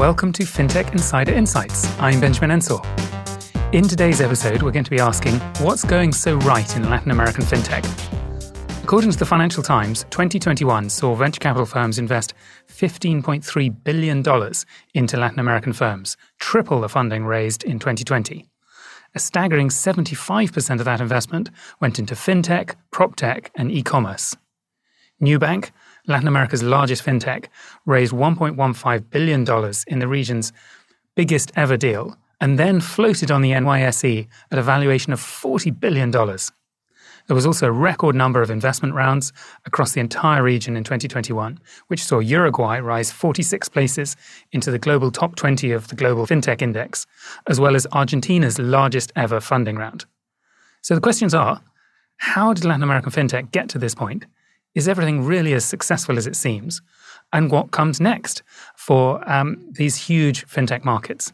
welcome to FinTech Insider Insights. I'm Benjamin Ensor. In today's episode, we're going to be asking what's going so right in Latin American FinTech? According to the Financial Times, 2021 saw venture capital firms invest $15.3 billion into Latin American firms, triple the funding raised in 2020. A staggering 75% of that investment went into fintech, proptech, and e commerce. Nubank, Latin America's largest fintech, raised $1.15 billion in the region's biggest ever deal and then floated on the NYSE at a valuation of $40 billion. There was also a record number of investment rounds across the entire region in 2021, which saw Uruguay rise 46 places into the global top 20 of the Global FinTech Index, as well as Argentina's largest ever funding round. So the questions are how did Latin American FinTech get to this point? Is everything really as successful as it seems? And what comes next for um, these huge FinTech markets?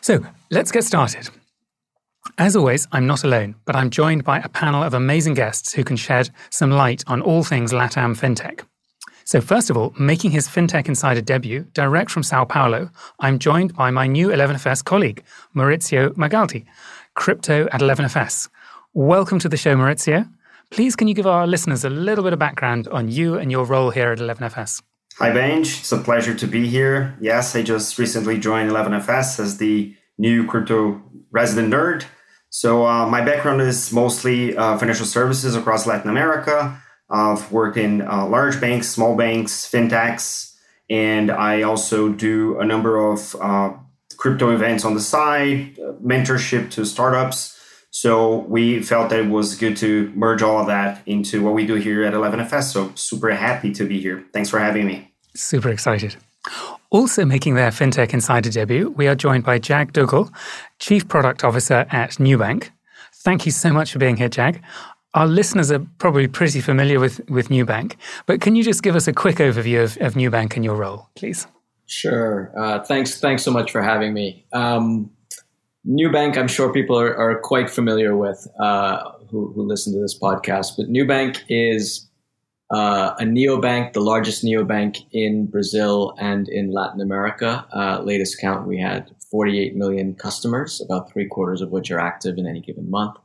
So let's get started. As always, I'm not alone, but I'm joined by a panel of amazing guests who can shed some light on all things LATAM fintech. So, first of all, making his FinTech Insider debut direct from Sao Paulo, I'm joined by my new 11FS colleague, Mauricio Magaldi, crypto at 11FS. Welcome to the show, Mauricio. Please, can you give our listeners a little bit of background on you and your role here at 11FS? Hi, Benj. It's a pleasure to be here. Yes, I just recently joined 11FS as the new crypto resident nerd. So uh, my background is mostly uh, financial services across Latin America. I've worked in uh, large banks, small banks, fintechs, and I also do a number of uh, crypto events on the side, mentorship to startups. So we felt that it was good to merge all of that into what we do here at 11FS. So super happy to be here. Thanks for having me. Super excited. Also making their FinTech Insider debut, we are joined by Jag Duggal, Chief Product Officer at Nubank. Thank you so much for being here, Jag. Our listeners are probably pretty familiar with, with Nubank, but can you just give us a quick overview of, of Nubank and your role, please? Sure. Uh, thanks. Thanks so much for having me. Um, Nubank, I'm sure people are, are quite familiar with uh, who, who listen to this podcast, but Nubank is uh, a neobank, the largest neobank in Brazil and in Latin America. Uh, latest count, we had 48 million customers, about three quarters of which are active in any given month.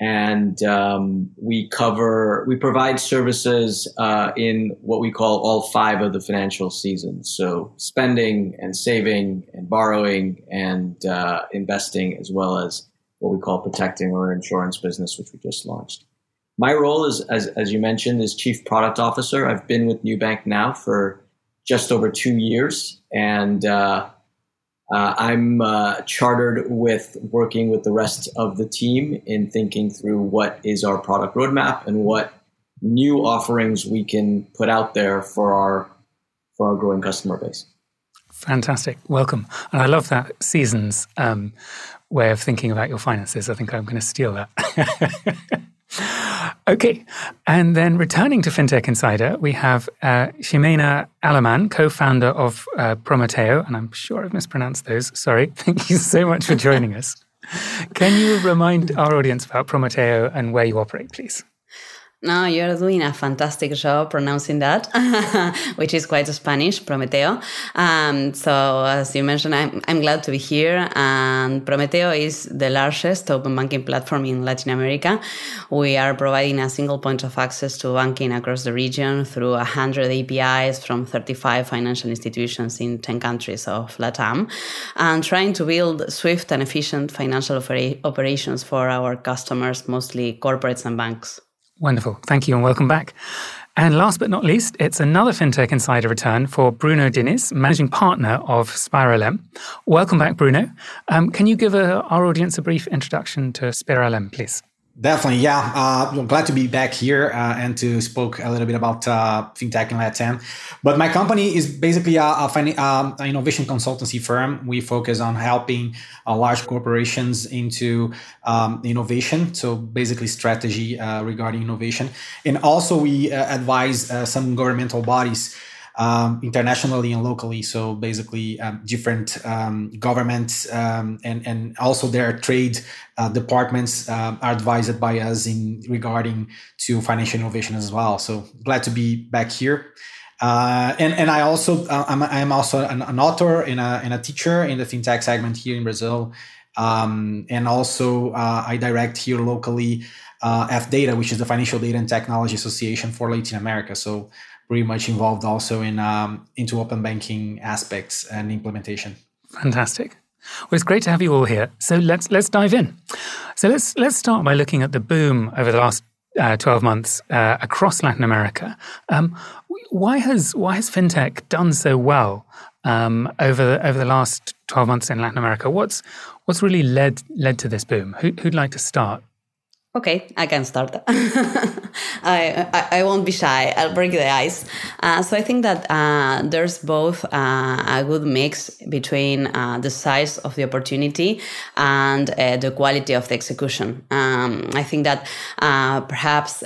And um, we cover, we provide services uh, in what we call all five of the financial seasons. So spending and saving and borrowing and uh, investing, as well as what we call protecting our insurance business, which we just launched. My role is, as, as you mentioned, is chief product officer. I've been with Nubank now for just over two years, and uh, uh, I'm uh, chartered with working with the rest of the team in thinking through what is our product roadmap and what new offerings we can put out there for our for our growing customer base. Fantastic, welcome, and I love that seasons um, way of thinking about your finances. I think I'm going to steal that. Okay. And then returning to FinTech Insider, we have uh, Ximena Aleman, co founder of uh, Prometeo. And I'm sure I've mispronounced those. Sorry. Thank you so much for joining us. Can you remind our audience about Prometeo and where you operate, please? No, you're doing a fantastic job pronouncing that, which is quite Spanish, Prometeo. Um, so, as you mentioned, I'm, I'm glad to be here. And Prometeo is the largest open banking platform in Latin America. We are providing a single point of access to banking across the region through 100 APIs from 35 financial institutions in 10 countries of LATAM, and trying to build swift and efficient financial opera- operations for our customers, mostly corporates and banks. Wonderful. Thank you and welcome back. And last but not least, it's another FinTech Insider return for Bruno Diniz, managing partner of Spiralem. Welcome back, Bruno. Um, can you give a, our audience a brief introduction to Spiralem, please? Definitely, yeah. Uh, I'm glad to be back here uh, and to spoke a little bit about uh, fintech in Latam. But my company is basically a, a fin- um, an innovation consultancy firm. We focus on helping uh, large corporations into um, innovation, so basically strategy uh, regarding innovation, and also we uh, advise some governmental bodies um, internationally and locally. So basically, um, different um, governments um, and and also their trade uh, departments um, are advised by us in regarding to financial innovation as well. So glad to be back here. Uh, and and I also uh, I'm, I'm also an, an, author and a, and a teacher in the fintech segment here in Brazil. Um, and also uh, I direct here locally uh, FData, which is the Financial Data and Technology Association for Latin America. So pretty much involved also in um, into open banking aspects and implementation. Fantastic. Well, it's great to have you all here. So let's let's dive in. So let's let's start by looking at the boom over the last uh, 12 months uh, across Latin America. Um, why has why has fintech done so well um, over the, over the last 12 months in Latin America? What's what's really led led to this boom? Who, who'd like to start? Okay, I can start. I, I, I won't be shy. I'll break the ice. Uh, so I think that uh, there's both uh, a good mix between uh, the size of the opportunity and uh, the quality of the execution. Um, I think that uh, perhaps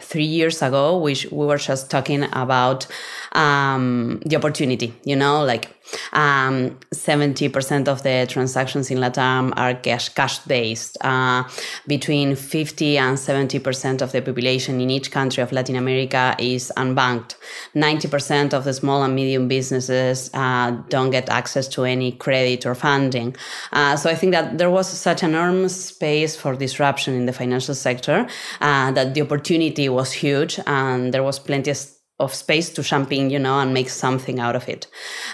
three years ago, we, we were just talking about um, the opportunity. You know, like um, 70% of the transactions in Latam are cash cash based. Uh, between 50 and 70% of the population in each country of Latin America is unbanked. 90% of the small and medium businesses uh, don't get access to any credit or funding. Uh, so I think that there was such enormous space for disruption in the financial sector uh, that the opportunity was huge and there was plenty of of space to in, you know, and make something out of it.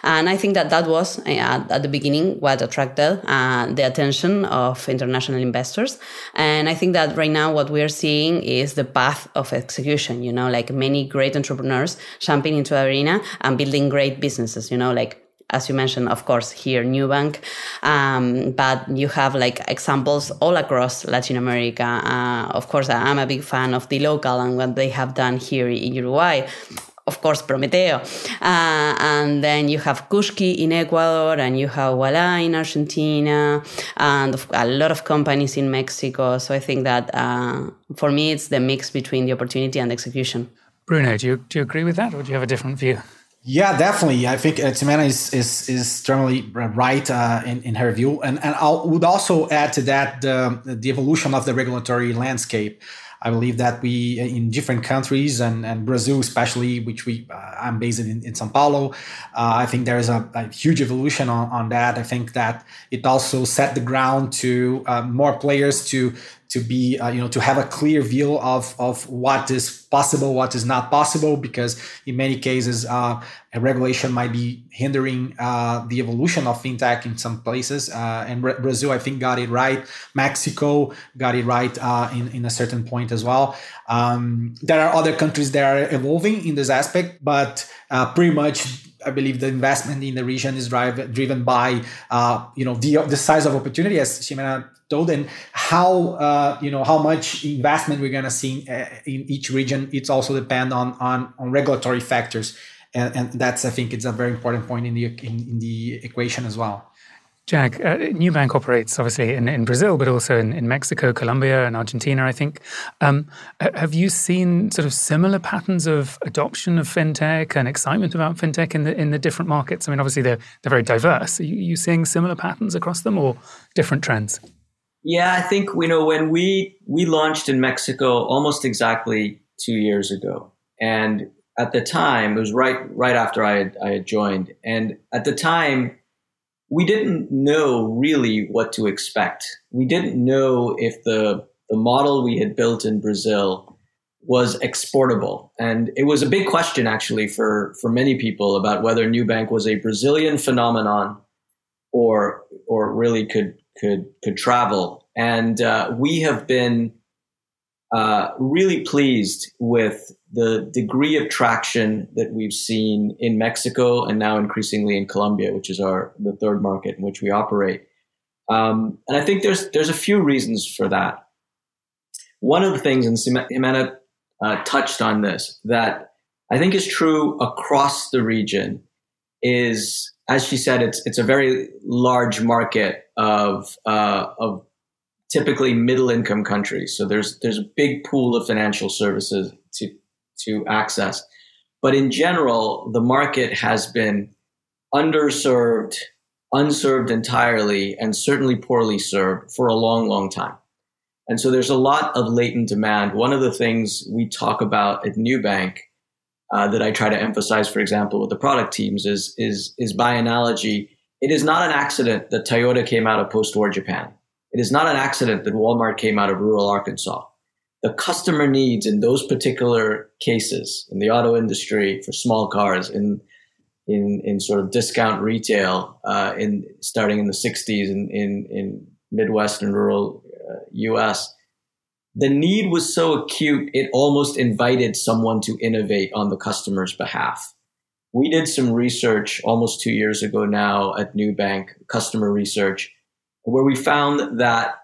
And I think that that was uh, at the beginning what attracted uh, the attention of international investors. And I think that right now what we are seeing is the path of execution, you know, like many great entrepreneurs jumping into arena and building great businesses, you know, like as you mentioned, of course, here Nubank, um, but you have like examples all across Latin America. Uh, of course, I'm a big fan of the local and what they have done here in Uruguay. Of course, Prometeo. Uh, and then you have Kushki in Ecuador, and you have Ualá in Argentina, and a lot of companies in Mexico. So I think that uh, for me, it's the mix between the opportunity and the execution. Bruno, do you, do you agree with that, or do you have a different view? Yeah, definitely. I think uh, Ximena is is is generally right uh, in in her view, and and I would also add to that the the evolution of the regulatory landscape. I believe that we in different countries and, and Brazil especially, which we uh, I'm based in, in São Paulo, uh, I think there is a, a, huge evolution on, on that. I think that it also set the ground to uh, more players to to be uh, you know to have a clear view of of what is possible what is not possible because in many cases uh, a regulation might be hindering uh, the evolution of fintech in some places. Uh, and brazil i think got it right. Mexico got it right uh, in, in a certain point as well. Um, there are other countries that are evolving in this aspect but uh, pretty much I believe the investment in the region is drive, driven by uh, you know the the size of opportunity, as Ximena told, and how uh, you know how much investment we're going to see uh, in each region. It's also depend on on, on regulatory factors, and, and that's I think it's a very important point in the in, in the equation as well. Jag, uh, Nubank operates obviously in, in Brazil, but also in, in Mexico, Colombia, and Argentina, I think. Um, have you seen sort of similar patterns of adoption of fintech and excitement about fintech in the in the different markets? I mean, obviously they're they're very diverse. Are you, you seeing similar patterns across them, or different trends? Yeah, I think you know when we we launched in Mexico almost exactly two years ago, and at the time it was right right after I had I had joined, and at the time we didn't know really what to expect. We didn't know if the the model we had built in Brazil was exportable, and it was a big question actually for for many people about whether Nubank was a Brazilian phenomenon or or really could could could travel. And uh, we have been uh, really pleased with the degree of traction that we've seen in Mexico and now increasingly in Colombia, which is our the third market in which we operate. Um, and I think there's there's a few reasons for that. One of the things, and Ximena uh, touched on this, that I think is true across the region, is as she said, it's it's a very large market of uh, of typically middle income countries. So there's there's a big pool of financial services to to access. But in general, the market has been underserved, unserved entirely, and certainly poorly served for a long, long time. And so there's a lot of latent demand. One of the things we talk about at Nubank uh, that I try to emphasize, for example, with the product teams is is is by analogy. It is not an accident that Toyota came out of post-war Japan. It is not an accident that Walmart came out of rural Arkansas. The customer needs in those particular cases in the auto industry for small cars in in in sort of discount retail uh, in starting in the 60s in in, in Midwest and rural uh, U.S the need was so acute, it almost invited someone to innovate on the customer's behalf. We did some research almost two years ago now at Nubank, customer research, where we found that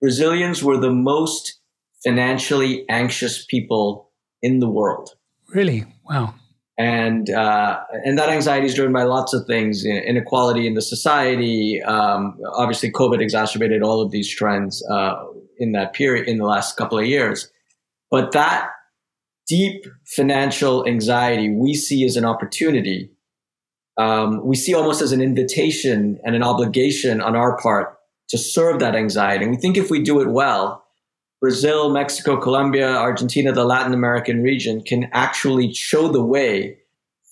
Brazilians were the most financially anxious people in the world. Really? Wow. And uh, and that anxiety is driven by lots of things: inequality in the society. Um, obviously, COVID exacerbated all of these trends. Uh, in that period in the last couple of years. But that deep financial anxiety we see as an opportunity. Um, we see almost as an invitation and an obligation on our part to serve that anxiety. And we think if we do it well, Brazil, Mexico, Colombia, Argentina, the Latin American region can actually show the way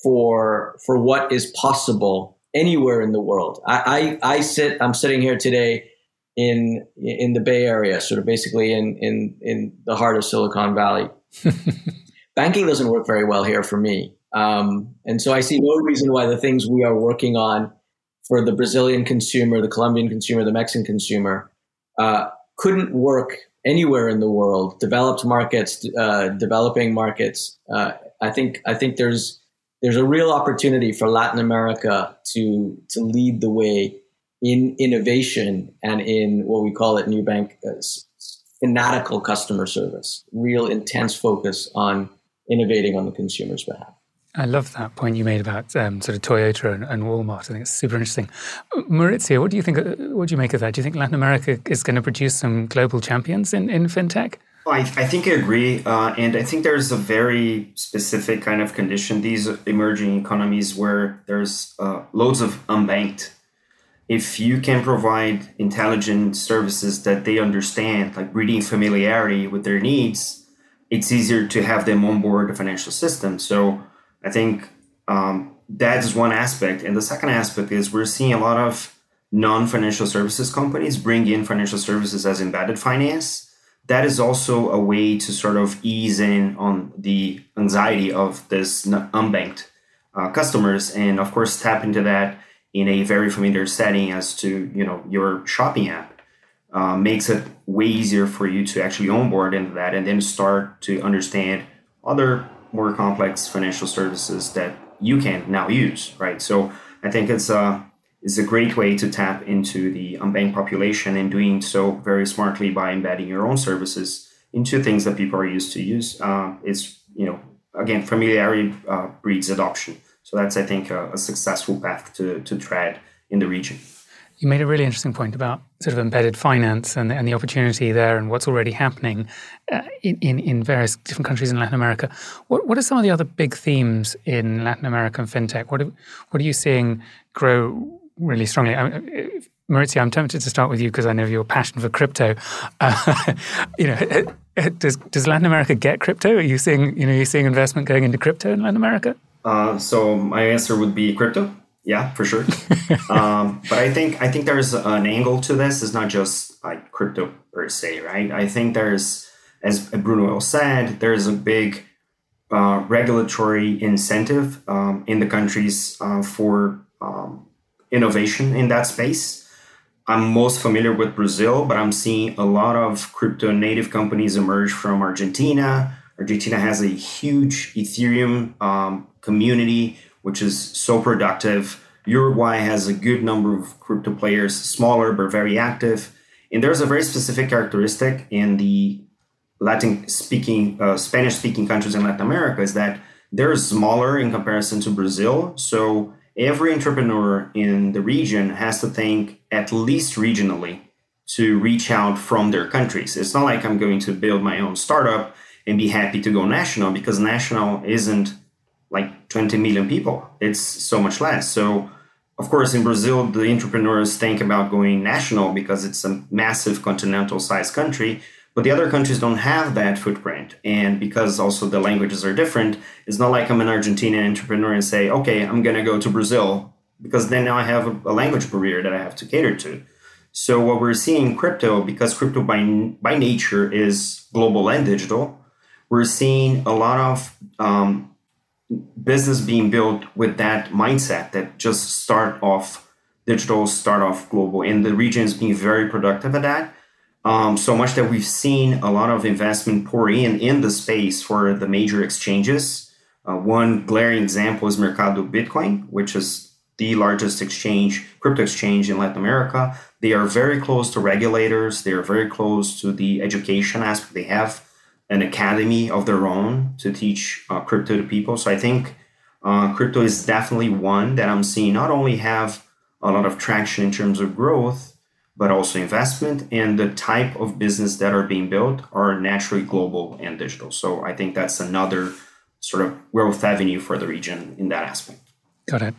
for for what is possible anywhere in the world. I, I, I sit, I'm sitting here today in in the Bay Area, sort of basically in in in the heart of Silicon Valley. Banking doesn't work very well here for me, um, and so I see no reason why the things we are working on for the Brazilian consumer, the Colombian consumer, the Mexican consumer uh, couldn't work anywhere in the world, developed markets, uh, developing markets. Uh, I think I think there's there's a real opportunity for Latin America to to lead the way in innovation and in what we call at Nubank uh, fanatical customer service, real intense focus on innovating on the consumer's behalf. I love that point you made about um, sort of Toyota and, and, Walmart. I think it's super interesting. Mauricio, what do you think? Uh, what do you make of that? Do you think Latin America is going to produce some global champions in, in fintech? I, I think I agree, uh, and I think there's a very specific kind of condition. These emerging economies where there's uh, loads of unbanked if you can provide intelligent services that they understand, like breeding familiarity with their needs, it's easier to have them on board the financial system. So I think um, that is one aspect. And the second aspect is we're seeing a lot of non financial services companies bring in financial services as embedded finance. That is also a way to sort of ease in on the anxiety of this unbanked uh, customers and, of course, tap into that in a very familiar setting as to you know your shopping app uh, makes it way easier for you to actually onboard into that and then start to understand other more complex financial services that you can now use right? So i think it's a it's a great way to tap into the unbanked population and doing so very smartly by embedding your own services into things that people are used to use. Uh, it's you know again familiarity uh, breeds adoption. So that's, I think, a, a successful path to, to tread in the region. You made a really interesting point about sort of embedded finance and, and the opportunity there and what's already happening uh, in, in, in, various different countries in Latin America. What, what are some of the other big themes in Latin American fintech? What are, what are you seeing grow really strongly? I mean, Mauricio, I'm tempted to start with you because I know your passion for crypto. Uh, you know, does, does Latin America get crypto? Are you seeing, you know, you're seeing investment going into crypto in Latin America? Uh, so my answer would be crypto. Yeah, for sure. um, but I think I think there's an angle to this. It's not just like crypto per se, right? I think there's, as Bruno said, there's a big uh, regulatory incentive um, in the countries uh, for um, innovation in that space. I'm most familiar with Brazil, but I'm seeing a lot of crypto native companies emerge from Argentina. Argentina has a huge Ethereum um, community, which is so productive. Uruguay has a good number of crypto players, smaller but very active. And there's a very specific characteristic in the Latin speaking, uh, Spanish speaking countries in Latin America is that they're smaller in comparison to Brazil. So every entrepreneur in the region has to think at least regionally to reach out from their countries. It's not like I'm going to build my own startup and be happy to go national because national isn't 20 million people. It's so much less. So, of course, in Brazil, the entrepreneurs think about going national because it's a massive continental sized country. But the other countries don't have that footprint. And because also the languages are different, it's not like I'm an Argentinian entrepreneur and say, okay, I'm going to go to Brazil because then now I have a, language barrier that I have to cater to. So what we're seeing in crypto, because crypto by, by nature is global and digital, we're seeing a lot of um, business being built with that mindset that just start off digital, start off global. And the region is being very productive at that. Um, so much that we've seen a lot of investment pour in in the space for the major exchanges. Uh, one glaring example is Mercado Bitcoin, which is the largest exchange, crypto exchange in Latin America. They are very close to regulators. They are very close to the education aspect. They have an academy of their own to teach uh, crypto to people. So I think uh, crypto is definitely one that I'm seeing not only have a lot of traction in terms of growth, but also investment and the type of business that are being built are naturally global and digital. So I think that's another sort of growth avenue for the region in that aspect. Got it.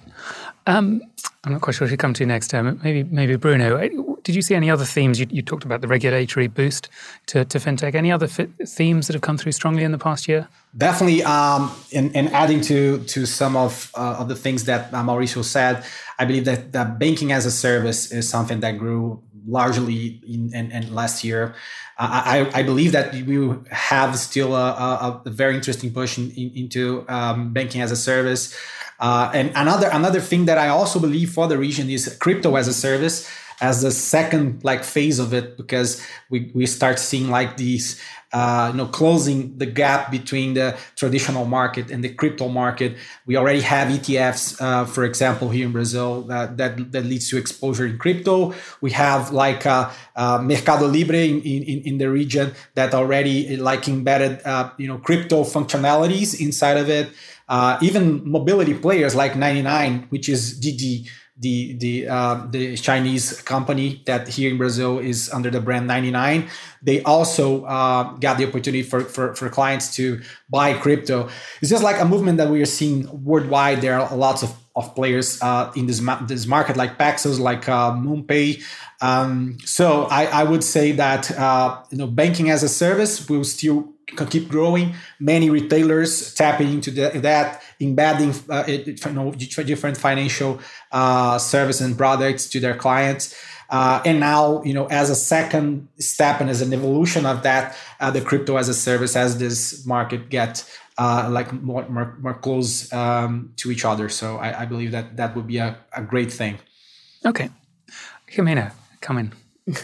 Um, I'm not quite sure who come to next. Um, maybe maybe Bruno. Did you see any other themes? You, you talked about the regulatory boost to, to fintech. Any other fi- themes that have come through strongly in the past year? Definitely. Um, and, and adding to to some of uh, of the things that uh, Mauricio said, I believe that, that banking as a service is something that grew largely in, in, in last year. Uh, I, I, believe that we have still a, a, a very interesting push in, in, into um, banking as a service. Uh, and another another thing that I also believe for the region is crypto as a service as the second like phase of it because we, we start seeing like these uh, you know closing the gap between the traditional market and the crypto market. We already have etfs uh, for example here in brazil that, that that leads to exposure in crypto. We have like uh, uh mercado libre in, in, in the region that already like embedded uh, you know crypto functionalities inside of it. Uh, even mobility players like 99, which is Didi, the the uh, the Chinese company that here in Brazil is under the brand 99. They also uh, got the opportunity for, for, for clients to buy crypto. It's just like a movement that we are seeing worldwide. There are lots of, of players uh, in this ma- this market, like Paxos, like uh, MoonPay. Um, so I, I would say that uh, you know banking as a service will still keep growing. Many retailers tapping into the, that, embedding uh, it, you know, different financial uh, services and products to their clients. Uh, and now, you know, as a second step and as an evolution of that, uh, the crypto as a service, as this market get uh, like more, more, more close um, to each other. So I, I, believe that that would be a, a great thing. Okay. Ximena, come in.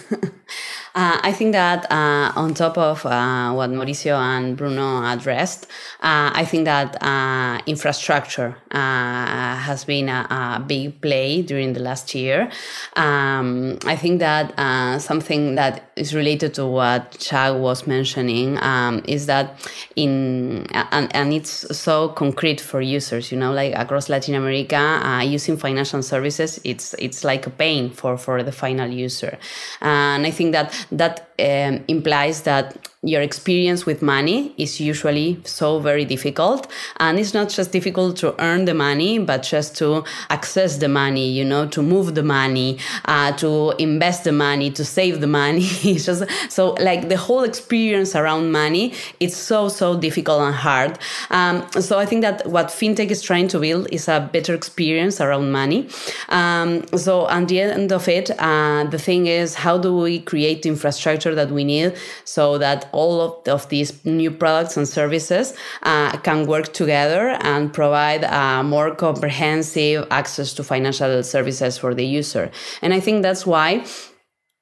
Uh, I think that uh, on top of uh, what Mauricio and Bruno addressed, uh, I think that uh, infrastructure uh, has been a, a, big play during the last year. Um, I think that something that is related to what Jag was mentioning um, is that in and, and it's so concrete for users. You know, like across Latin America, using financial services, it's it's like a pain for for the final user, and I think that that um, implies that your experience with money is usually so very difficult. And it's not just difficult to earn the money but just to access the money you know to move the money uh, to invest the money to save the money. It's just so like the whole experience around money it's so so difficult and hard. Um, so i think that what fintech is trying to build is a better experience around money. Um, so at the end of it uh, the thing is how do we create infrastructure that we need so that all of, of these new products and services uh, can work together and provide uh, more comprehensive access to financial services for the user. And I think that's why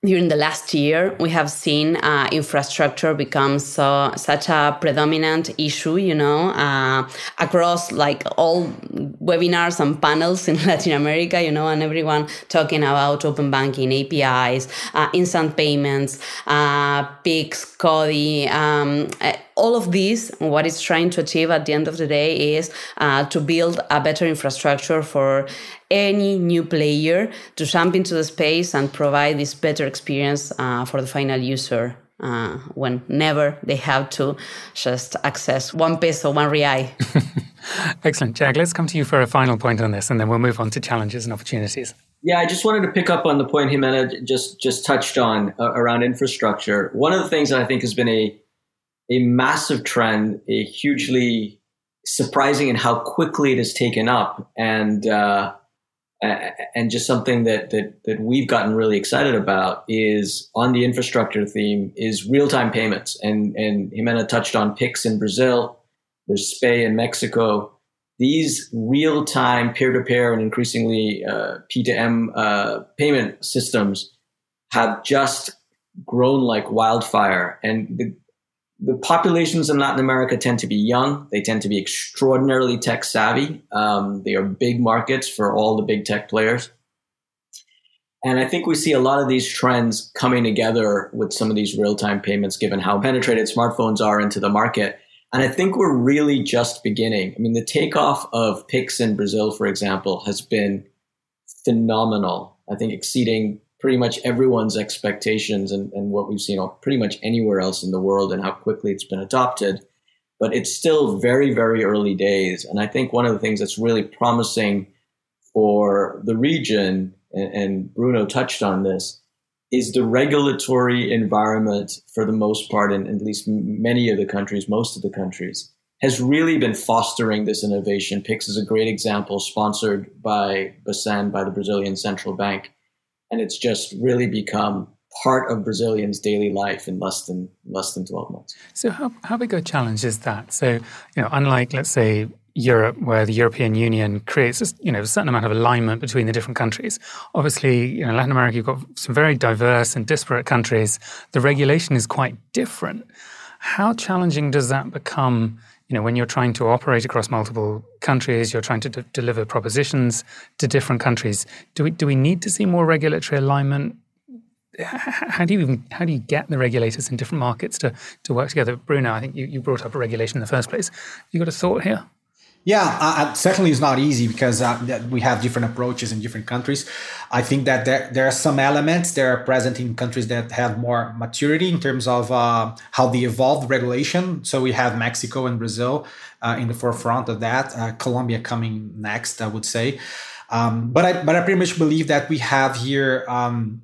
during the last year, we have seen uh, infrastructure become so, such a predominant issue, you know, uh, across like all webinars and panels in Latin America, you know, and everyone talking about open banking, APIs, uh, instant payments, uh, PIX, CODI, um, all of these, what it's trying to achieve at the end of the day is uh, to build a better infrastructure for any new player to jump into the space and provide this better experience uh, for the final user uh, whenever they have to just access one peso, one real. Excellent. Jag, let's come to you for a final point on this and then we'll move on to challenges and opportunities. Yeah, I just wanted to pick up on the point Ximena just just touched on uh, around infrastructure. One of the things that I think has been a a massive trend, a hugely surprising in how quickly it has taken up, and uh, and just something that, that that we've gotten really excited about is on the infrastructure theme is real time payments, and and Jimena touched on Pix in Brazil. There's SPEI in Mexico these real time peer to peer and increasingly uh, P2M uh, payment systems have just grown like wildfire. And the, the populations in Latin America tend to be young. They tend to be extraordinarily tech savvy. Um, they are big markets for all the big tech players. And I think we see a lot of these trends coming together with some of these real time payments, given how penetrated smartphones are into the market. And I think we're really just beginning. I mean, the takeoff of Pix in Brazil, for example, has been phenomenal. I think exceeding pretty much everyone's expectations and, and what we've seen pretty much anywhere else in the world and how quickly it's been adopted. But it's still very, very early days. And I think one of the things that's really promising for the region, and, and Bruno touched on this, is the regulatory environment for the most part in at least many of the countries most of the countries has really been fostering this innovation pix is a great example sponsored by Bacen by the brazilian central bank and it's just really become part of brazilians daily life in less than less than 12 months so how, how big a challenge is that so you know unlike let's say Europe, where the European Union creates you know a certain amount of alignment between the different countries. Obviously, you know, Latin America, you've got some very diverse and disparate countries. The regulation is quite different. How challenging does that become? You know, when you're trying to operate across multiple countries, you're trying to d- deliver propositions to different countries. Do we do we need to see more regulatory alignment? How do you even how do you get the regulators in different markets to to work together? Bruno, I think you, you brought up a regulation in the first place. You got a thought here? Yeah, uh, certainly it's not easy because uh, we have different approaches in different countries. I think that there, there are some elements that are present in countries that have more maturity in terms of uh, how they evolved regulation. So we have Mexico and Brazil uh, in the forefront of that, uh, Colombia coming next, I would say. Um, but I but I pretty much believe that we have here um,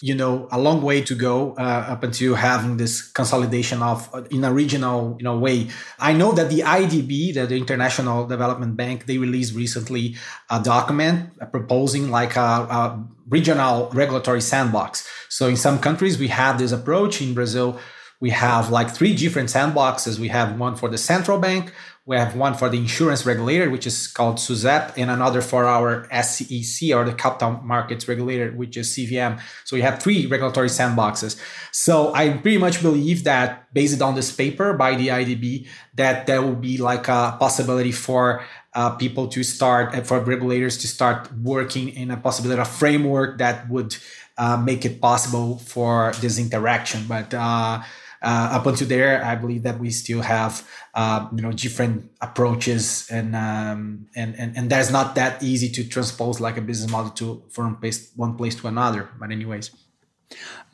you know a long way to go uh, up until having this consolidation of uh, in a regional you know way. I know that the idb the, the international development bank they released recently a document proposing like a, a regional regulatory sandbox. So in some countries we have this approach. In brazil we have like three different sandboxes. We have one for the central bank we have one for the insurance regulator, which is called SUSEP, and another for our SEC or the capital markets regulator, which is CVM. So we have three regulatory sandboxes. So I pretty much believe that based on this paper by the IDB, that there will be like a possibility for uh, people to start, uh, for regulators to start working in a possibility of framework that would uh, make it possible for this interaction. But uh, uh, up until there, I believe that we still have uh, you know different approaches, and, um, and and and that's not that easy to transpose like a business model to from place one place to another. But anyways.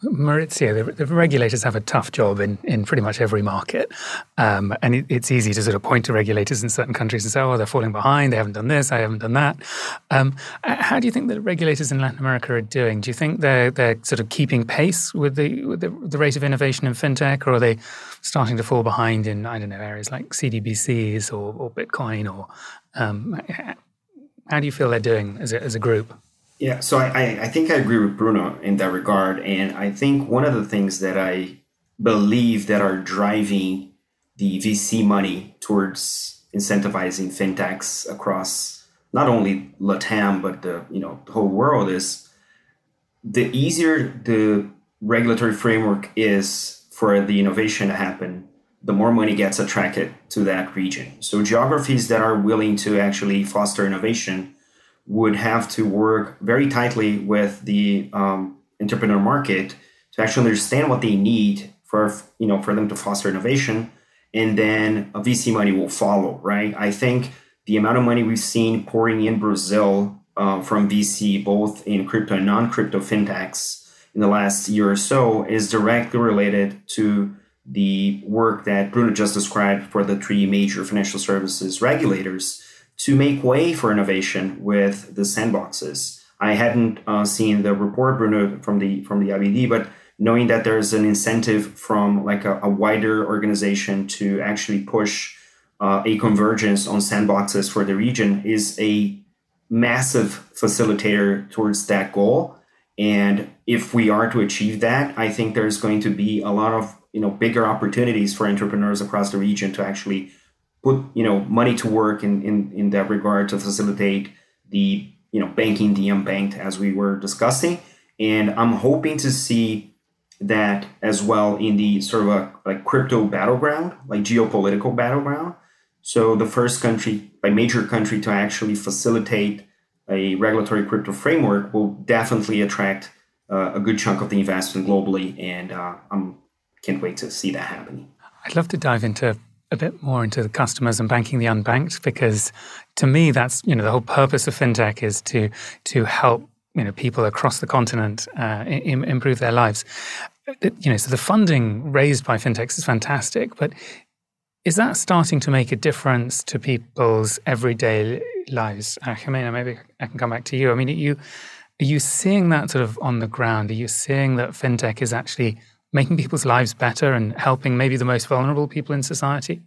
Mauricio, the, the, regulators have a tough job in, in pretty much every market. Um, and it, it's easy to sort of point to regulators in certain countries and say, oh, they're falling behind, they haven't done this, I haven't done that. Um, how do you think the regulators in Latin America are doing? Do you think they're, they're sort of keeping pace with the, with the, the rate of innovation in fintech, or are they starting to fall behind in, I don't know, areas like CDBCs or, or Bitcoin? Or um, how do you feel they're doing as a, as a group? Yeah, so I, I think I agree with Bruno in that regard. And I think one of the things that I believe that are driving the VC money towards incentivizing fintechs across not only Latam but the you know the whole world is the easier the regulatory framework is for the innovation to happen, the more money gets attracted to that region. So geographies that are willing to actually foster innovation would have to work very tightly with the um, entrepreneur market to actually understand what they need for you know for them to foster innovation. And then a vc money will follow right? I think the amount of money we've seen pouring in brazil uh, from vc both in crypto and non-crypto fintechs in the last year or so is directly related to the work that bruno just described for the three major financial services regulators to make way for innovation with the sandboxes. I hadn't uh, seen the report, Bruno, from the from the IBD, but knowing that there's an incentive from like a, a wider organization to actually push uh, a convergence on sandboxes for the region is a massive facilitator towards that goal. And if we are to achieve that, I think there's going to be a lot of you know bigger opportunities for entrepreneurs across the region to actually put you know money to work in in, in that regard to facilitate the you know banking the unbanked as we were discussing. And I'm hoping to see that as well in the sort of a like crypto battleground, like geopolitical battleground. So the first country, a major country, to actually facilitate a regulatory crypto framework will definitely attract uh, a good chunk of the investment globally, and uh, I'm can't wait to see that happening. I'd love to dive into a bit more into the customers and banking the unbanked because to me that's you know the whole purpose of fintech is to to help you know people across the continent uh, Im- improve their lives. You know, so the funding raised by fintechs is fantastic, but is that starting to make a difference to people's everyday lives? Uh, Ximena, maybe I can come back to you. I mean, are you are you seeing that sort of on the ground? Are you seeing that fintech is actually making people's lives better and helping maybe the most vulnerable people in society?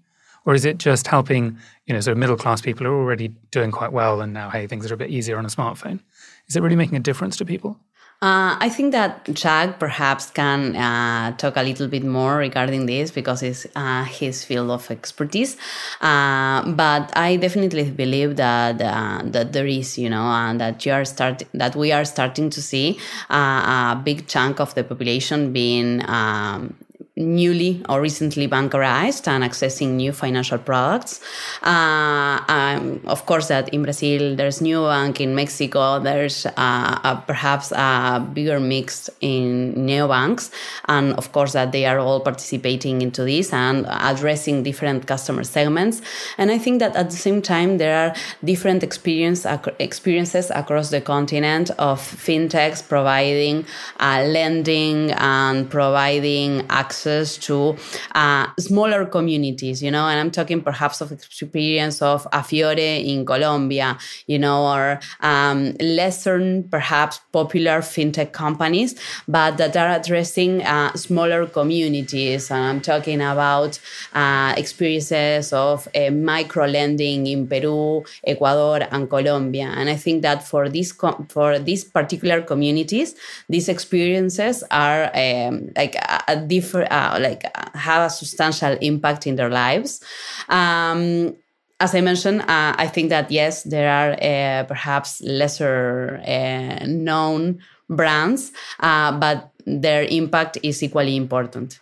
Or is it just helping, you know, sort of middle class people who are already doing quite well and now, hey, things are a bit easier on a smartphone? Is it really making a difference to people? Uh, I think that Jag perhaps can uh, talk a little bit more regarding this because it's uh, his field of expertise. Uh, but I definitely believe that uh, that there is, you know, and that you are start that we are starting to see uh, a big chunk of the population being um, newly or recently bankerized and accessing new financial products. Uh, um, of course, that in Brazil there's Nubank, in Mexico there's uh, a, perhaps a bigger mix in neobanks, and of course that they are all participating into this and addressing different customer segments. And I think that at the same time there are different experience experiences across the continent of fintechs providing uh, lending and providing access access to uh, smaller communities, you know, and I'm talking perhaps of experience of Aflore in Colombia, you know, or um, lesser, perhaps popular fintech companies, but that are addressing uh, smaller communities. And I'm talking about uh, experiences of uh, micro lending in Peru, Ecuador, and Colombia. And I think that for these for these particular communities, these experiences are um, like a, a different uh, like uh, have a substantial impact in their lives. Um, as I mentioned, uh, I think that yes, there are uh, perhaps lesser uh, known brands, uh, but their impact is equally important.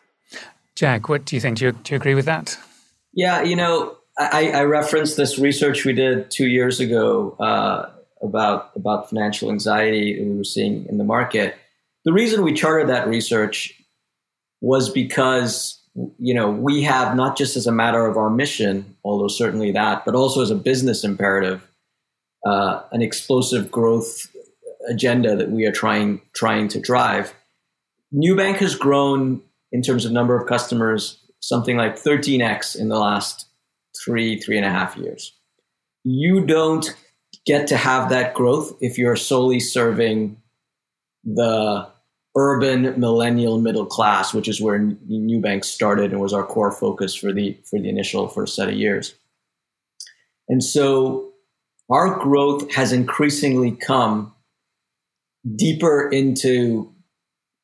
Jag, what do you think? Do you, do you agree with that? Yeah, you know, I, I, referenced this research we did two years ago uh, about about financial anxiety we were seeing in the market. The reason we charted that research was because you know we have not just as a matter of our mission, although certainly that, but also as a business imperative, uh, an explosive growth agenda that we are trying trying to drive. Nubank has grown in terms of number of customers something like 13x in the last three three and a half years. You don't get to have that growth if you're solely serving the urban millennial middle class, which is where Nubank started and was our core focus for the for the initial first set of years. And so our growth has increasingly come deeper into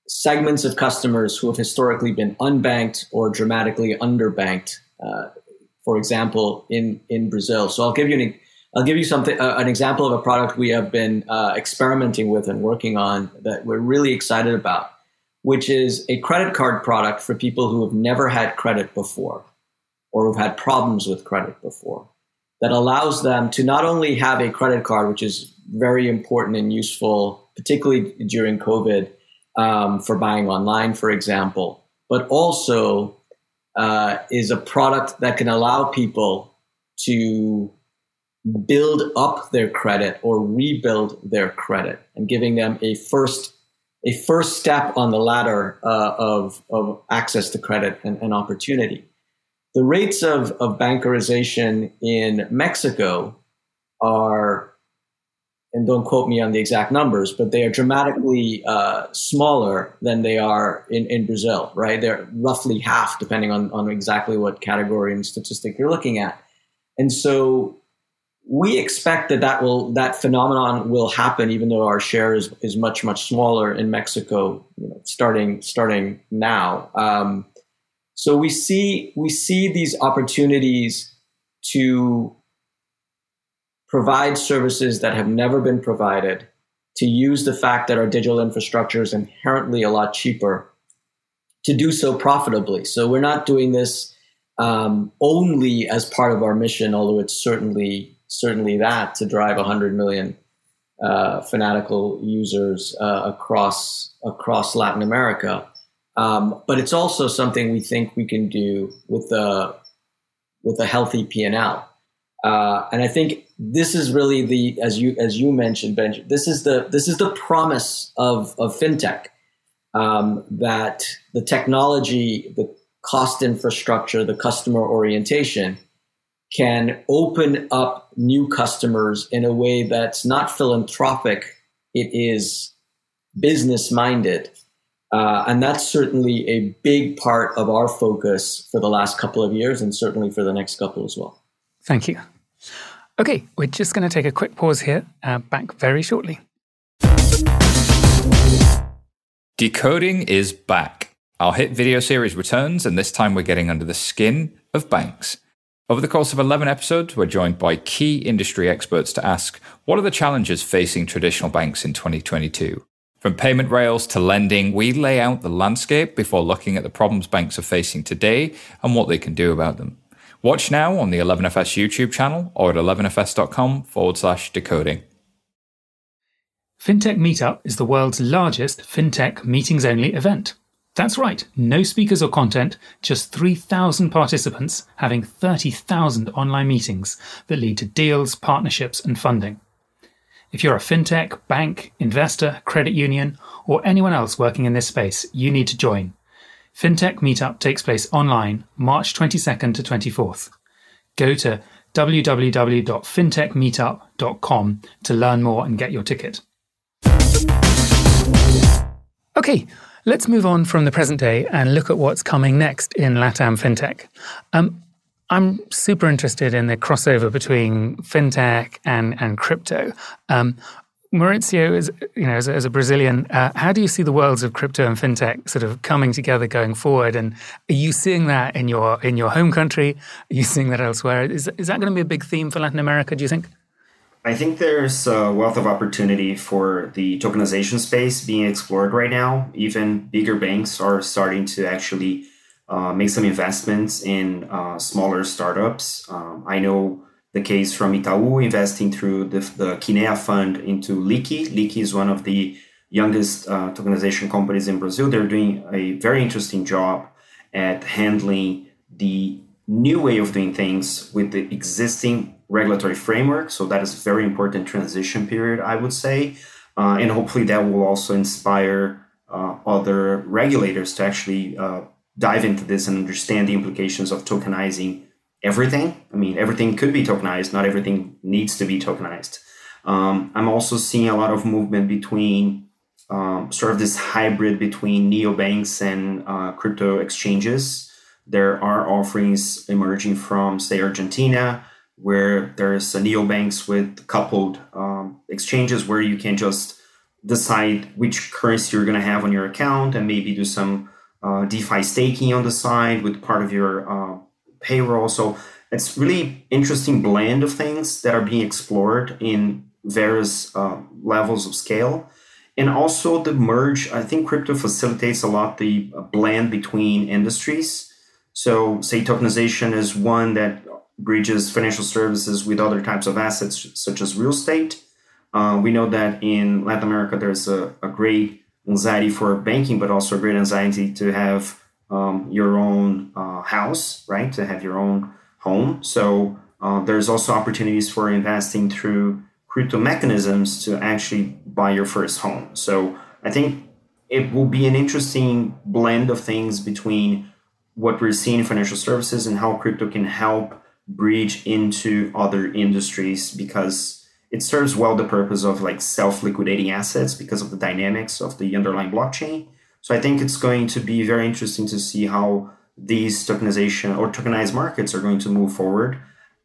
segments of customers who have historically been unbanked or dramatically underbanked. Uh, for example, in in Brazil. So I'll give you an I'll give you something, uh, an example of a product we have been uh, experimenting with and working on that we're really excited about, which is a credit card product for people who have never had credit before or who've had problems with credit before. That allows them to not only have a credit card, which is very important and useful, particularly during COVID, um, for buying online, for example, but also uh, is a product that can allow people to build up their credit or rebuild their credit and giving them a first a first step on the ladder uh, of, of access to credit and, and, opportunity. The rates of, of bankerization in Mexico are and don't quote me on the exact numbers, but they are dramatically uh, smaller than they are in, in Brazil, right? They're roughly half, depending on, on exactly what category and statistic you're looking at. And so we expect that that will that phenomenon will happen, even though our share is, is much much smaller in Mexico, you know, starting starting now. Um, so we see we see these opportunities to provide services that have never been provided, to use the fact that our digital infrastructure is inherently a lot cheaper, to do so profitably. So we're not doing this um, only as part of our mission, although it's certainly certainly that to drive 100 million uh, fanatical users uh, across across Latin America. Um, but it's also something we think we can do with a with a healthy P and L. Uh, and I think this is really the as you as you mentioned, Benji. This is the this is the promise of of fintech um, that the technology, the cost infrastructure, the customer orientation can open up new customers in a way that's not philanthropic. It is business minded. Uh, and that's certainly a big part of our focus for the last couple of years and certainly for the next couple as well. Thank you. Okay, we're just going to take a quick pause here. Uh, back very shortly. Decoding is back. Our hit video series returns, and this time we're getting under the skin of banks. Over the course of 11 episodes, we're joined by key industry experts to ask what are the challenges facing traditional banks in 2022? From payment rails to lending, we lay out the landscape before looking at the problems banks are facing today and what they can do about them. Watch now on the 11FS YouTube channel or at 11fs.com forward slash decoding. FinTech Meetup is the world's largest FinTech meetings only event. That's right, no speakers or content, just 3,000 participants having 30,000 online meetings that lead to deals, partnerships, and funding. If you're a fintech, bank, investor, credit union, or anyone else working in this space, you need to join. FinTech Meetup takes place online March 22nd to 24th. Go to www.fintechmeetup.com to learn more and get your ticket. Okay, let's move on from the present day and look at what's coming next in LATAM FinTech. Um, I'm super interested in the crossover between fintech and, and crypto. Um, Mauricio, is, you know, as a, as a Brazilian, uh, how do you see the worlds of crypto and fintech sort of coming together going forward? And are you seeing that in your in your home country? Are you seeing that elsewhere? Is is that going to be a big theme for Latin America? Do you think? I think there's a wealth of opportunity for the tokenization space being explored right now. Even bigger banks are starting to actually uh, make some investments in uh, smaller startups. Um, I know the case from Itaú investing through the, the Kinea fund into Liqi. Liqi is one of the youngest uh, tokenization companies in Brazil. They're doing a very interesting job at handling the new way of doing things with the existing regulatory framework. So that is a very important transition period, I would say. Uh, and hopefully that will also inspire uh, other regulators to actually uh, dive into this and understand the implications of tokenizing everything. I mean, everything could be tokenized, not everything needs to be tokenized. Um, I'm also seeing a lot of movement between um, sort of this hybrid between neobanks and uh, crypto exchanges. There are offerings emerging from, say, Argentina, where there's neobanks with coupled um, exchanges where you can just decide which currency you're going to have on your account and maybe do some uh, DeFi staking on the side with part of your uh, payroll. So it's really interesting blend of things that are being explored in various uh, levels of scale. And also the merge, I think crypto facilitates a lot the uh, blend between industries. So say tokenization is one that bridges financial services with other types of assets such as real estate. Uh, we know that in Latin America, there's a, a great anxiety for banking, but also a great anxiety to have um, your own uh, house, right? To have your own home. So uh, there's also opportunities for investing through crypto mechanisms to actually buy your first home. So I think it will be an interesting blend of things between what we're seeing in financial services and how crypto can help bridge into other industries because it serves well the purpose of like self-liquidating assets because of the dynamics of the underlying blockchain. So I think it's going to be very interesting to see how these tokenization or tokenized markets are going to move forward.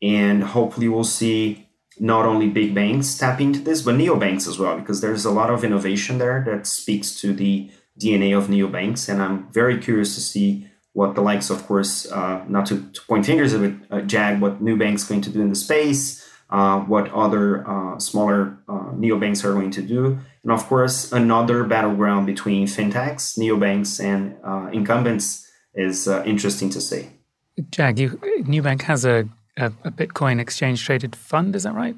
And hopefully we'll see not only big banks tap into this, but neobanks as well, because there's a lot of innovation there that speaks to the DNA of neobanks. And I'm very curious to see what the likes, of course, uh, not to, to, point fingers at uh, Jag, what Nubank's going to do in the space, uh, what other uh, smaller uh, neobanks are going to do. And of course, another battleground between fintechs, neobanks, and uh, incumbents is interesting to see. Jag, you, Nubank has a, a, a Bitcoin exchange traded fund, is that right?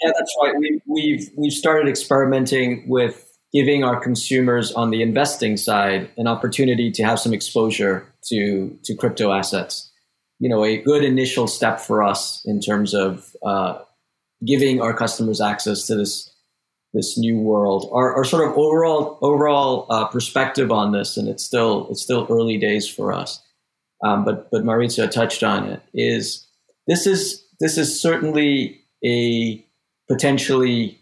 Yeah, that's right. We, we've we've started experimenting with giving our consumers on the investing side an opportunity to have some exposure to to crypto assets. You know, a good initial step for us in terms of uh, giving our customers access to this this new world. Our, our sort of overall overall uh, perspective on this, and it's still it's still early days for us. Um, but but Mauricio touched on it. Is this is this is certainly a potentially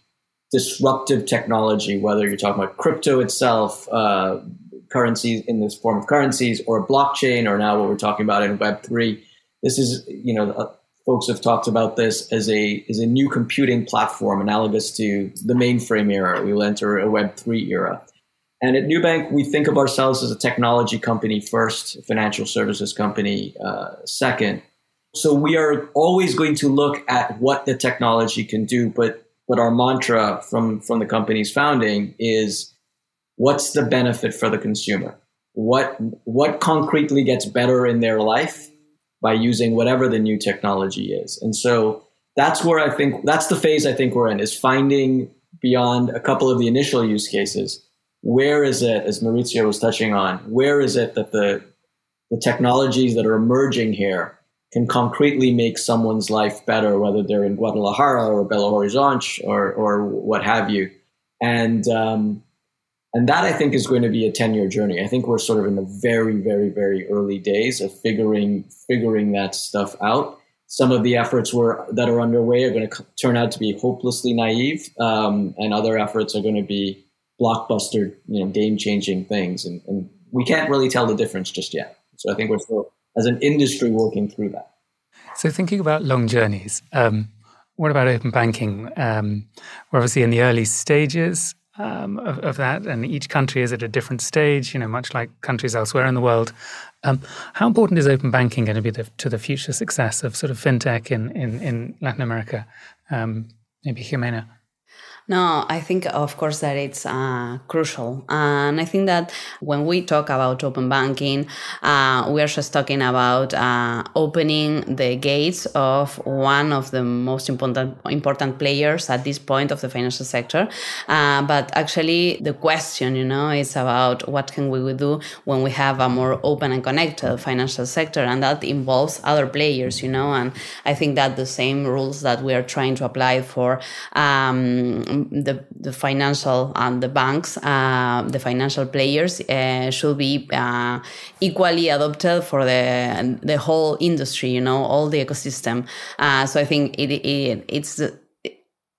disruptive technology, whether you're talking about crypto itself, uh, currencies in this form of currencies, or blockchain, or now what we're talking about in Web three. This is, you know, uh, folks have talked about this as a as a new computing platform, analogous to the mainframe era. We will enter a Web three era. And at Nubank, we think of ourselves as a technology company first, financial services company uh, second. So we are always going to look at what the technology can do, but but our mantra from from the company's founding is what's the benefit for the consumer? What what concretely gets better in their life by using whatever the new technology is? And so that's where i think that's the phase i think we're in is finding beyond a couple of the initial use cases where is it as Mauricio was touching on where is it that the the technologies that are emerging here can concretely make someone's life better, whether they're in Guadalajara or Belo Horizonte or or what have you. And um, and that I think is going to be a ten year journey. I think we're sort of in the very, very, very early days of figuring figuring that stuff out. Some of the efforts were that are underway are going to turn out to be hopelessly naive, um, and other efforts are going to be blockbuster, you know, game changing things. And, and we can't really tell the difference just yet. So I think we're still as an industry working through that. So, thinking about long journeys, um, what about open banking? Um, we're obviously in the early stages um, of, of, that, and each country is at a different stage. You know, much like countries elsewhere in the world. Um, how important is open banking going to be the, to the future success of sort of fintech in in, in Latin America? Um, maybe Ximena. No, I think, of course, that it's uh, crucial. And I think that when we talk about open banking, uh, we are just talking about uh, opening the gates of one of the most important important players at this point of the financial sector. Uh, but actually, the question, you know, is about what can we do when we have a more open and connected financial sector, and that involves other players, you know. And I think that the same rules that we are trying to apply for um, the, the financial and the banks, uh, the financial players uh, should be uh, equally adopted for the the whole industry. You know, all the ecosystem. Uh, so I think it, it it's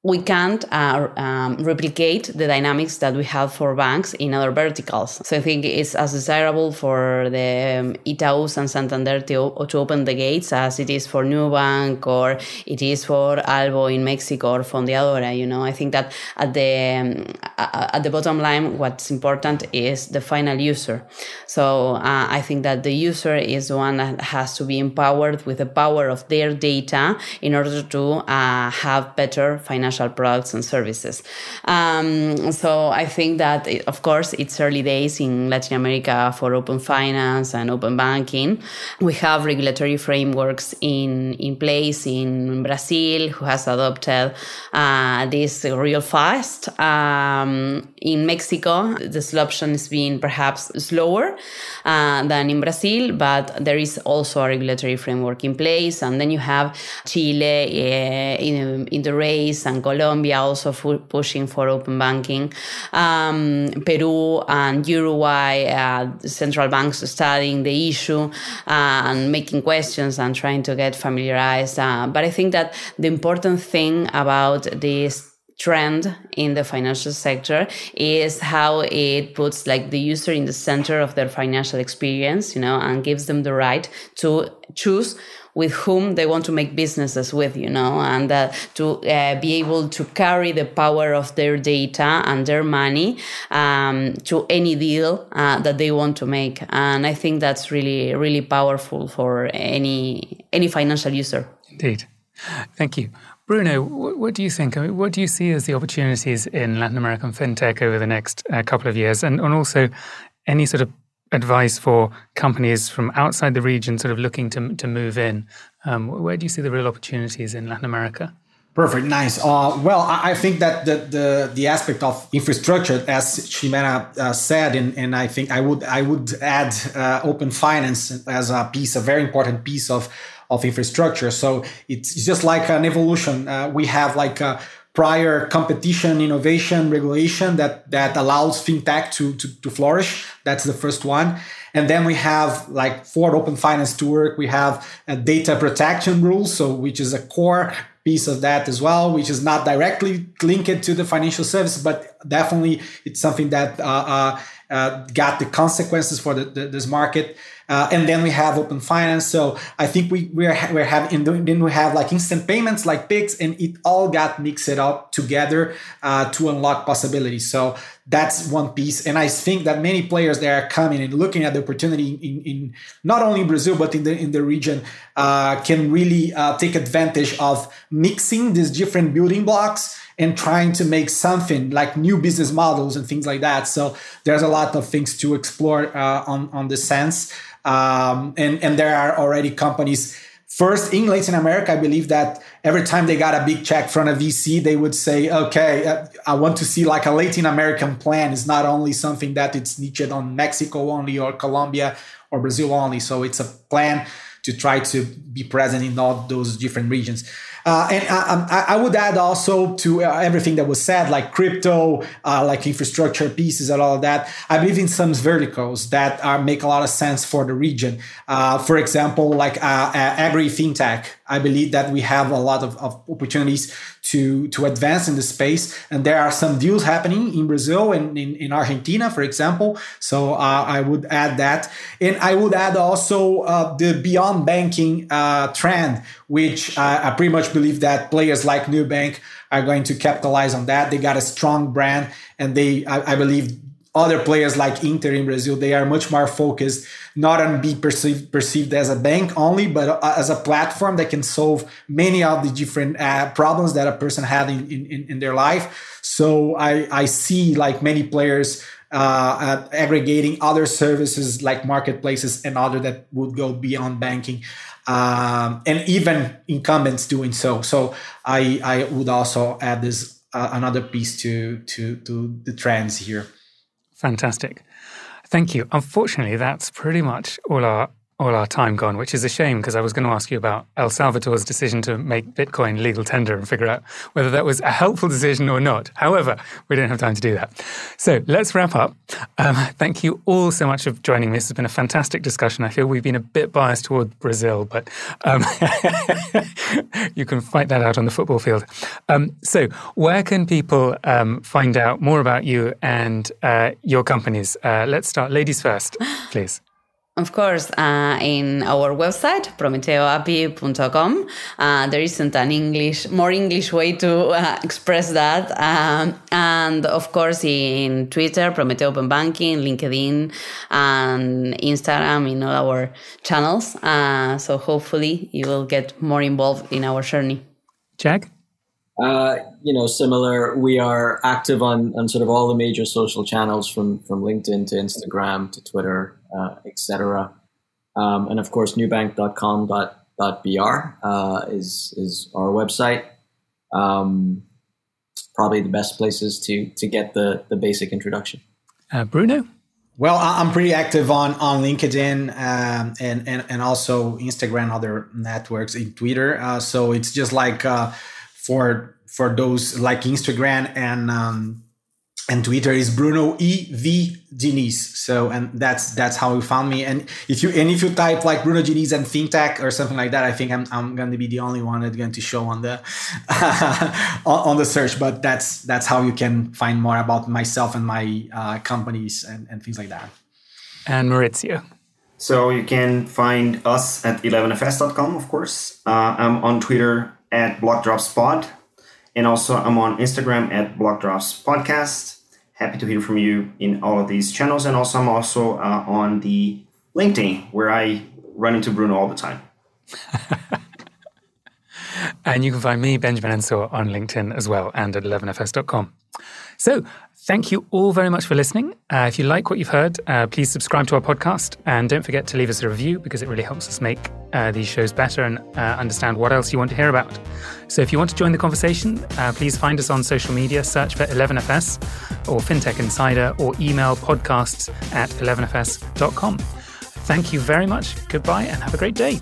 we can't uh, um, replicate the dynamics that we have for banks in other verticals. So I think it's as desirable for the um, Itaús and Santander to, to open the gates as it is for Nubank or it is for Albo in Mexico or Fondeadora. You know, I think that at the um, at the bottom line, what's important is the final user. So uh, I think that the user is the one that has to be empowered with the power of their data in order to uh, have better financial financial products and services. Um, so I think that, it, of course, it's early days in Latin America for open finance and open banking. We have regulatory frameworks in, in place in Brazil, who has adopted uh, this real fast. Um, in Mexico, the adoption is being perhaps slower uh, than in Brazil, but there is also a regulatory framework in place. And then you have Chile uh, in, in the race and Colombia also pushing for open banking. Um, Peru and Uruguay, uh, central banks studying the issue uh, and making questions and trying to get familiarized. Uh, but I think that the important thing about this trend in the financial sector is how it puts like the user in the center of their financial experience you know and gives them the right to choose with whom they want to make businesses with, you know, and uh, to uh, be able to carry the power of their data and their money um, to any deal uh, that they want to make. And I think that's really, really powerful for any any financial user. Indeed. Thank you. Bruno, what do you think? I mean, what do you see as the opportunities in Latin American fintech over the next uh, couple of years? And, and also, any sort of advice for companies from outside the region sort of looking to, to move in? Um, where do you see the real opportunities in Latin America? Perfect, nice. Uh, well, I, think that the, the the aspect of infrastructure, as Ximena uh, said, and, and I think I would I would add uh, open finance as a piece, a very important piece of of infrastructure. So it's just like an evolution. Uh, we have like a prior competition, innovation, regulation that that allows fintech to, to to flourish. That's the first one. And then we have like for open finance to work, we have a data protection rules, so which is a core piece of that as well, which is not directly linked to the financial service, but definitely it's something that uh, uh, uh, got the consequences for the, the, this market. Uh, and then we have open finance. So I think we we're we're having then we have like instant payments like Pix, and it all got mixed up together uh, to unlock possibilities. So that's one piece. And I think that many players that are coming and looking at the opportunity in, in not only Brazil but in the in the region uh, can really uh, take advantage of mixing these different building blocks and trying to make something like new business models and things like that. So there's a lot of things to explore uh, on on the sense. Um, and, and there are already companies First, in Latin America, I believe that every time they got a big check from a VC, they would say, okay, uh, I want to see like a Latin American plan. It's not only something that it's niched on Mexico only or Colombia or Brazil only. So it's a plan to try to be present in all those different regions. Uh, and uh, I, I, would add also to uh, everything that was said, like crypto, uh, like infrastructure pieces and all of that. I believe in some verticals that are, make a lot of sense for the region. Uh, for example, like uh, agri fintech. I believe that we have a lot of, of, opportunities to to advance in the space, and there are some deals happening in Brazil and in, in Argentina, for example. So I would add that, and I would add also the beyond banking trend, which I pretty much believe that players like Nubank are going to capitalize on that. They got a strong brand, and they, I, I believe, other players like Inter in Brazil, they are much more focused not on be perceived perceived as a bank only, but uh, as a platform that can solve many of the different uh, problems that a person had in, in, in their life. So I, I see like many players uh, aggregating other services like marketplaces and other that would go beyond banking um, and even incumbents doing so. So I, I would also add this uh, another piece to to to the trends here. Fantastic, thank you. Unfortunately, that's pretty much all our all our time gone, which is a shame because I was going to ask you about El Salvador's decision to make Bitcoin legal tender and figure out whether that was a helpful decision or not. However, we don't have time to do that. So let's wrap up. Um, thank you all so much for joining me. This has been a fantastic discussion. I feel we've been a bit biased toward Brazil, but um, you can fight that out on the football field. Um, so, where can people um, find out more about you and uh, your companies? Uh, let's start. Ladies first, please. Of course, uh, in our website, prometeoapi.com, uh, there isn't an English, more English way to uh, express that. Um, and of course, in Twitter, Prometeo Open Banking, LinkedIn, and Instagram, in all our channels. Uh, so hopefully, you will get more involved in our journey. Jag? Uh, you know, similar. We are active on, on sort of all the major social channels from from LinkedIn to Instagram to Twitter, uh, etc. Um, and of course, nubank.com.br uh, is is our website. Um, probably the best places to to get the the basic introduction. Uh, Bruno. Well, I'm pretty active on on LinkedIn um, and, and and also Instagram, other networks, in Twitter. Uh, so it's just like uh, for for those like Instagram and um, and Twitter is Bruno E V Diniz. So and that's that's how you found me. And if you and if you type like Bruno Diniz and fintech or something like that, I think I'm I'm going to be the only one that's going to show on the on, the search. But that's that's how you can find more about myself and my uh, companies and, and things like that. And Mauricio. So you can find us at 11fs.com, of course. Uh, I'm on Twitter at blockdropspod. And also I'm on Instagram at blockdropspodcast happy to hear from you in all of these channels. And also, I'm also uh, on the LinkedIn where I run into Bruno all the time. and you can find me, Benjamin Ensor, on LinkedIn as well and at 11fs.com. So, thank you all very much for listening. Uh, if you like what you've heard, uh, please subscribe to our podcast and don't forget to leave us a review because it really helps us make uh, these shows better and uh, understand what else you want to hear about. So, if you want to join the conversation, uh, please find us on social media, search for 11FS or FinTech Insider, or email podcasts at 11fs.com. Thank you very much. Goodbye and have a great day.